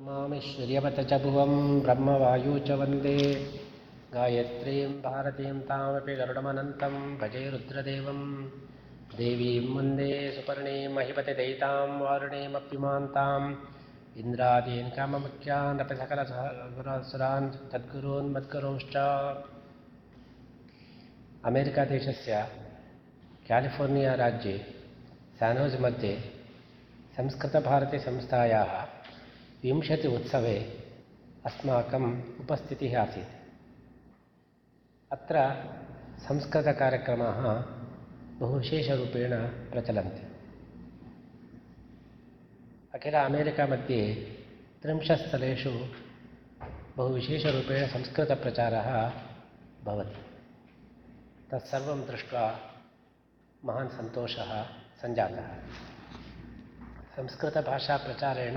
नमामीश्वर्यवत च भुवं ब्रह्मवायु च वंदे गायत्रीं, भारतीं तामपि गरुडमनन्तं, भजे रुद्रदेवं। देवीं वंदे सुपर्णीं वारुणीमप्युमान्ताम् इन्द्रादीन् काममुख्यान् अपि सकलसुरान् तद्गुरून् मद्गुरूंश्च। अमेरिकादेशस्य क्यालिफोर्निया सानोस् मध्ये संस्कृतभारतीसंस्थायाः विंशति उत्सवे अस्माकम् उपस्थितिः आसीत्। अत्र संस्कृतकार्यक्रमाः बहु विशेषरूपेण प्रचलन्ति। अखिल अमेरिकामध्ये त्रिंशत् स्थलेषु बहु विशेषरूपेण संस्कृतप्रचारः भवति। तत्सर्वं दृष्ट्वा महान् सन्तोषः सञ्जातः। संस्कृतभाषाप्रचारेण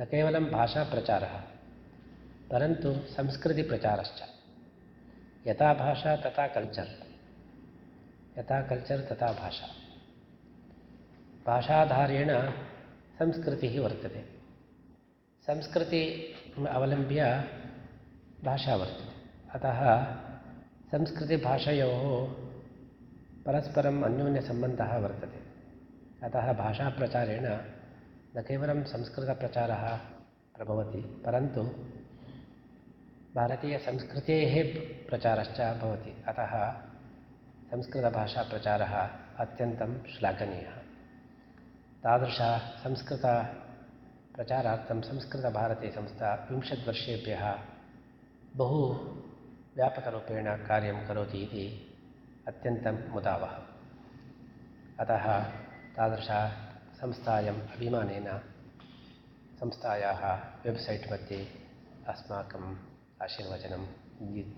न केवलं भाषाप्रचारः, परन्तु संस्कृतिप्रचारश्च। यथा भाषा, तथा कल्चर्। यथा कल्चर्, तथा भाषा। भाषाधारेण संस्कृतिः वर्तते। संस्कृति अवलम्ब्य भाषा वर्तते। अतः संस्कृतिभाषयोः परस्परम् अन्योन्यसम्बन्धः वर्तते। अतः भाषाप्रचारेण न केवलं संस्कृतप्रचारः प्रभवति, परन्तु भारतीयसंस्कृतेः प्रचारश्च भवति। अतः संस्कृतभाषाप्रचारः अत्यन्तं श्लाघनीयः। तादृशसंस्कृतप्रचारार्थं संस्कृतभारतीसंस्था विंशद्वर्षेभ्यः बहु व्यापकरूपेण कार्यं करोति इति अत्यन्तं मुदावः। अतः तादृशसंस्थायाम् अभिमानेन संस्थायाः वेब्सैट् मध्ये अस्माकम् आशीर्वचनं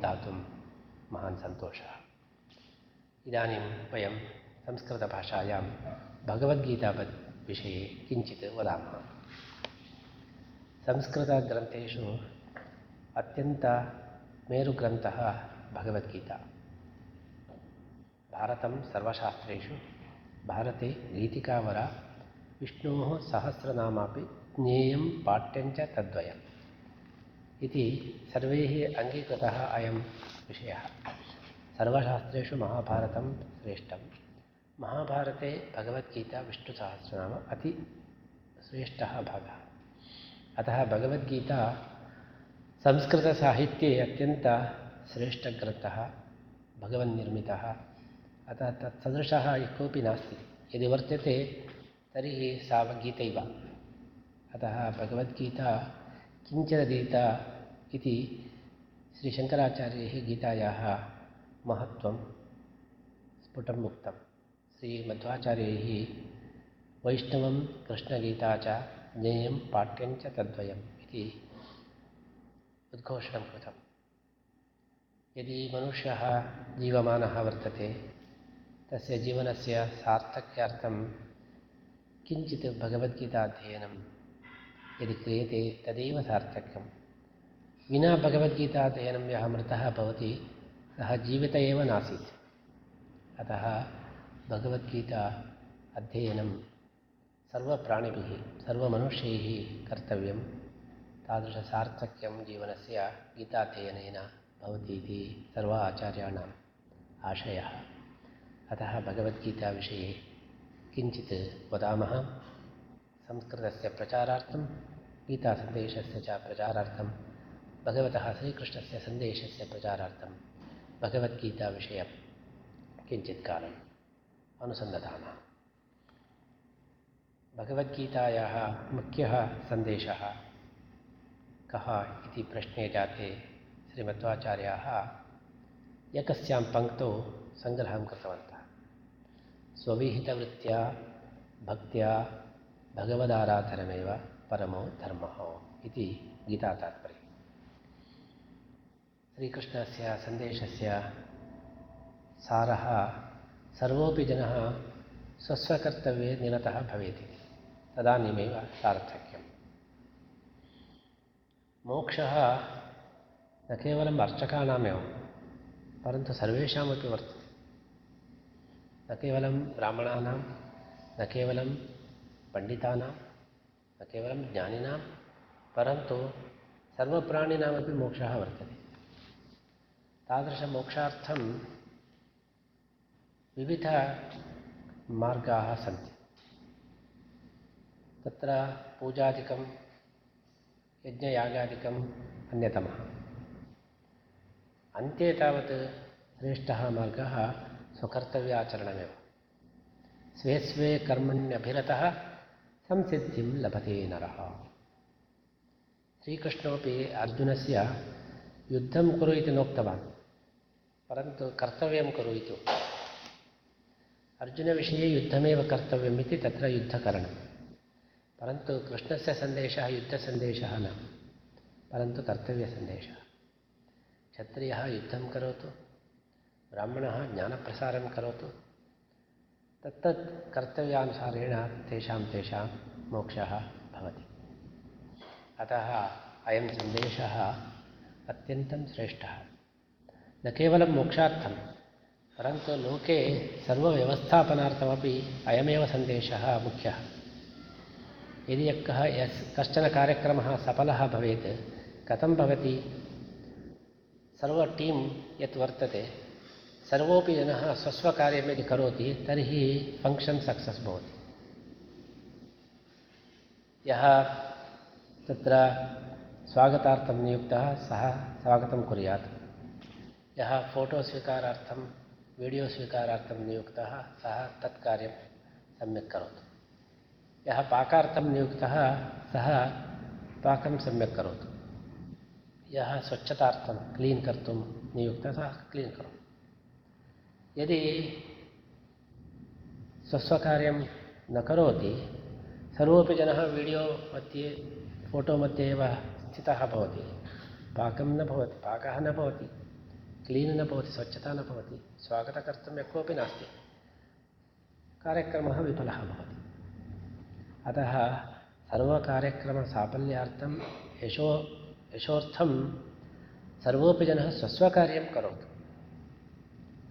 दातुं महान् सन्तोषः। इदानीं वयं संस्कृतभाषायां भगवद्गीतावद् विषये किञ्चित् वदामः। संस्कृतग्रन्थेषु अत्यन्तमेरुग्रन्थः भगवद्गीता। भारतं सर्वशास्त्रेषु भारते गीतिकावरा विष्णोः सहस्रनामापि ज्ञेयं पाठ्यञ्च तद्वयम्। इति सर्वैः अङ्गीकृतः अयं विषयः। सर्वशास्त्रेषु महाभारतं श्रेष्ठं महाभारते भगवद्गीता विष्णुसहस्रनाम अतिश्रेष्ठः भागः। अतः भगवद्गीता संस्कृतसाहित्ये अत्यन्तश्रेष्ठग्रन्थः भगवन्निर्मितः। अतः तत्सदृशः कोऽपि नास्ति। यदि वर्तते तर्हि सा अतः भगवद्गीता किञ्चिदधीता इति श्रीशङ्कराचार्यैः गीतायाः महत्त्वं स्फुटम् उक्तं श्रीमध्वाचार्यैः वैष्णवं कृष्णगीता च ज्ञेयं पाठ्यञ्च तद्वयम् इति यदि मनुष्यः जीवमानः वर्तते, तस्य जीवनस्य सार्थक्यार्थं किञ्चित् भगवद्गीताध्ययनं यदि क्रियते तदेव सार्थक्यं। विना भगवद्गीताध्ययनं यः मृतः भवति, सः जीवित एव नासीत्। अतः भगवद्गीता अध्ययनं सर्वप्राणिभिः, सर्वमनुष्यैः कर्तव्यं। तादृशसार्थक्यं जीवनस्य गीताध्ययनेन भवति इति सर्व आचार्याणाम् आशयः। अतः भगवद्गीताविषये किञ्चित् वदामः। संस्कृतस्य प्रचारार्थं, गीतासन्देशस्य च प्रचारार्थं, भगवतः श्रीकृष्णस्य सन्देशस्य प्रचारार्थं भगवद्गीताविषयं किञ्चित् कालम् अनुसन्दधामः भगवद्गीतायाः मुख्यः सन्देशः कः इति प्रश्ने जाते श्रीमध्वाचार्याः एकस्यां पङ्क्तौ सङ्ग्रहं कृतवन्तः। स्वविहितवृत्त्या भक्त्या भगवदाराधनमेव परमो धर्मः इति गीतातात्पर्यम् श्रीकृष्णस्य सन्देशस्य सारः सर्वोऽपि जनः स्वस्वकर्तव्ये निरतः भवेत् इति। तदानीमेव सार्थक्यं मोक्षः न केवलम् अर्चकानामेव, परन्तु सर्वेषामपि वर्तते न केवलं ब्राह्मणानां, न केवलं पण्डितानां, न केवलं ज्ञानिनां, परन्तु सर्वप्राणिनामपि मोक्षः वर्तते। तादृशमोक्षार्थं विविधमार्गाः सन्ति। तत्र पूजादिकं, यज्ञयागादिकम् अन्यतमः। अन्ते तावत् श्रेष्ठः मार्गः स्वकर्तव्याचरणमेव। स्वे स्वे कर्मण्यभिरतः संसिद्धिं लभते नरः। श्रीकृष्णोपि अर्जुनस्य युद्धं कुरु इति नोक्तवान्, परन्तु कर्तव्यं कुरु इति अर्जुनविषये युद्धमेव कर्तव्यम् इति तत्र युद्धकरणं। परन्तु कृष्णस्य सन्देशः युद्धसन्देशः न, परन्तु कर्तव्यसन्देशः। क्षत्रियः युद्धं करोतु। ब्राह्मणः ज्ञानप्रसारं करोतु। तत्तत् कर्तव्यानुसारेण तेषां तेषां मोक्षः भवति। अतः अयं सन्देशः अत्यन्तं श्रेष्ठः। न केवलं मोक्षार्थं परन्तु लोके सर्वव्यवस्थापनार्थमपि अयमेव सन्देशः मुख्यः। यदि यः यस् कश्चन कार्यक्रमः सफलः भवेत् कथं भवति? सर्व टीम् यत् वर्तते सर्वोपि जनः स्वस्वकार्यं यदि करोति, तर्हि फङ्क्षन् सक्सस् भवति। यः तत्र स्वागतार्थं नियुक्तः, सः स्वागतं कुर्यात्। यः फ़ोटो स्वीकारार्थं, वीडियो स्वीकारार्थं नियुक्तः, सः तत् कार्यं सम्यक् करोतु। यः पाकार्थं नियुक्तः, सः पाकं सम्यक् करोतु। यः स्वच्छतार्थं क्लीन् कर्तुं नियुक्तः, सः क्लीन् करोतु। यदि स्वस्वकार्यं न करोति, सर्वोपि जनः वीडियो मध्ये, फ़ोटो मध्ये एव स्थितः भवति। पाकं न भवति, पाकः न भवति, क्लीन् न भवति, स्वच्छता न भवति स्वागतकर्तुं यः कोऽपि नास्ति। कार्यक्रमः विफलः भवति। अतः सर्वकार्यक्रमसाफल्यार्थं यशो यशोर्थं सर्वोपि जनः स्वस्वकार्यं करोतु।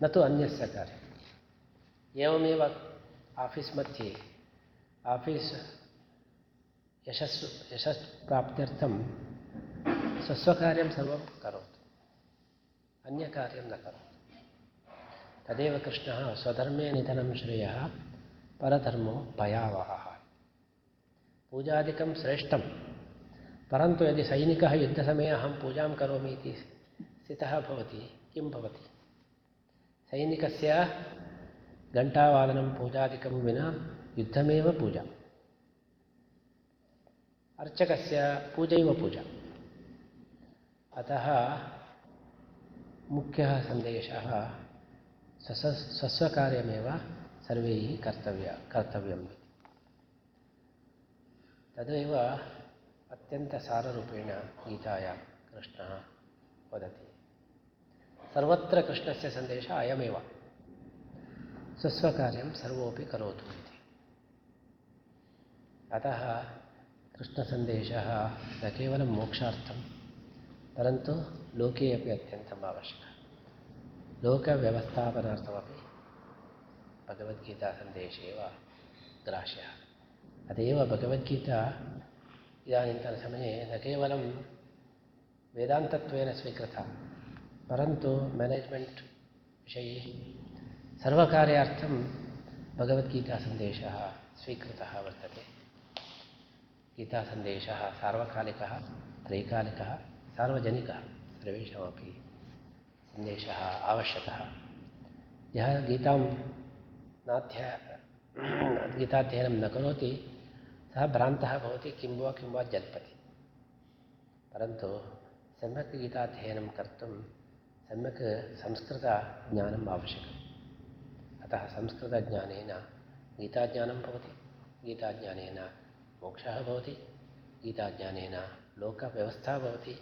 न तु अन्यस्य कार्यम् एवमेव आफीस् मध्ये आफीस् यशस् यशस् प्राप्त्यर्थं स्वस्वकार्यं सर्वं करोतु। अन्यकार्यं न करोतु। तदेव कृष्णः स्वधर्मे निधनं श्रेयः परधर्मो भयावहः। पूजादिकं श्रेष्ठं, परन्तु यदि सैनिकः युद्धसमये अहं पूजां करोमि इति स्थितः भवति, किं भवति? सैनिकस्य घण्टावादनं पूजादिकं विना युद्धमेव पूजा। अर्चकस्य पूजैव पूजा। अतः मुख्यः सन्देशः स्वस स्वस्वकार्यमेव सर्वैः कर्तव्य, कर्तव्यम् तदेव अत्यन्तसाररूपेण गीतायां कृष्णः वदति। सर्वत्र कृष्णस्य सन्देशः अयमेव। स्वस्वकार्यं सर्वोपि करोतु इति। अतः कृष्णसन्देशः न केवलं मोक्षार्थं, परन्तु लोके अपि अत्यन्तम् आवश्यकः। लोकव्यवस्थापनार्थमपि भगवद्गीतासन्देशे एव ग्राह्यः। अतएव भगवद्गीता इदानीन्तनसमये न केवलं वेदान्तत्वेन स्वीकृता परन्तु मेनेज्मेण्ट् विषये सर्वकार्यार्थं भगवद्गीतासन्देशः स्वीकृतः वर्तते। गीतासन्देशः सार्वकालिकः, त्रैकालिकः, सार्वजनिकः, सर्वेषामपि सन्देशः आवश्यकः। यः गीतां नाध्या, गीताध्ययनं न करोति, सः भ्रान्तः भवति, किं वा किं वा जल्पति। परन्तु सम्यक् गीताध्ययनं कर्तुं सम्यक् संस्कृतज्ञानम् आवश्यकम्। अतः संस्कृतज्ञानेन गीताज्ञानं भवति, गीताज्ञानेन मोक्षः भवति, गीताज्ञानेन लोकव्यवस्था भवति,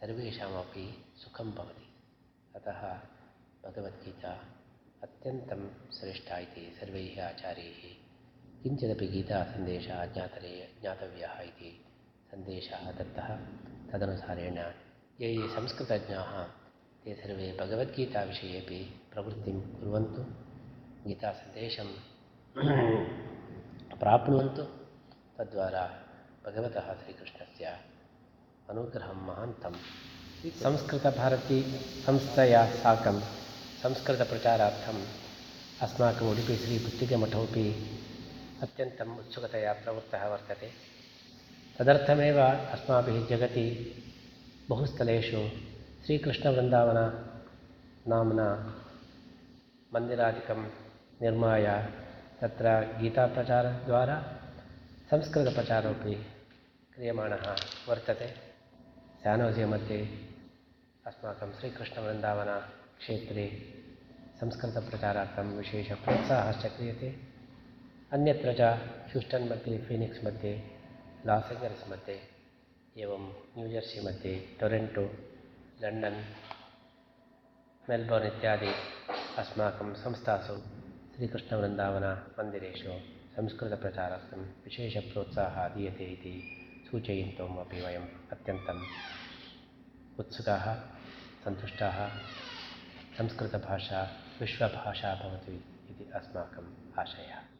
सर्वेषामपि सुखं भवति। अतः भगवद्गीता अत्यन्तं श्रेष्ठा इति सर्वैः आचार्यैः किञ्चिदपि गीतासन्देशः ज्ञातरे, ज्ञातव्यः इति सन्देशः दत्तः। तदनुसारेण ये ये संस्कृतज्ञाः ते सर्वे भगवद्गीताविषयेपि प्रवृत्तिं कुर्वन्तु गीतासन्देशं प्राप्नुवन्तु। तद्वारा भगवतः श्रीकृष्णस्य अनुग्रहं महान्तं संस्कृतभारती संस्थया साकं संस्कृतप्रचारार्थम् अस्माकम् उडुपि श्रीपुत्तिकमठोपि अत्यन्तम् उत्सुकतया प्रवृत्तः वर्तते। तदर्थमेव अस्माभिः जगति बहुस्थलेषु श्रीकृष्णवृन्दावन नाम्ना मन्दिरादिकं निर्माय तत्र गीताप्रचारद्वारा संस्कृतप्रचारोपि क्रियमाणः वर्तते। स्यानोजि मध्ये अस्माकं श्रीकृष्णवृन्दावनक्षेत्रे संस्कृतप्रचारार्थं विशेषप्रोत्साहश्च क्रियते। अन्यत्र च ह्यूस्टन् मध्ये, फीनिक्स् मध्ये, लास् एञ्जलस् मध्ये, एवं न्यूजर्सी मध्ये, टोरेण्टो लण्डन् मेल्बोर्न् इत्यादि अस्माकं संस्थासु श्रीकृष्णवृन्दावनमन्दिरेषु संस्कृतप्रचारार्थं विशेषप्रोत्साहः दीयते इति सूचयितुम् अपि वयम् अत्यन्तम् उत्सुकाः सन्तुष्टाः। संस्कृतभाषा विश्वभाषा भवतु इति अस्माकम् आशयः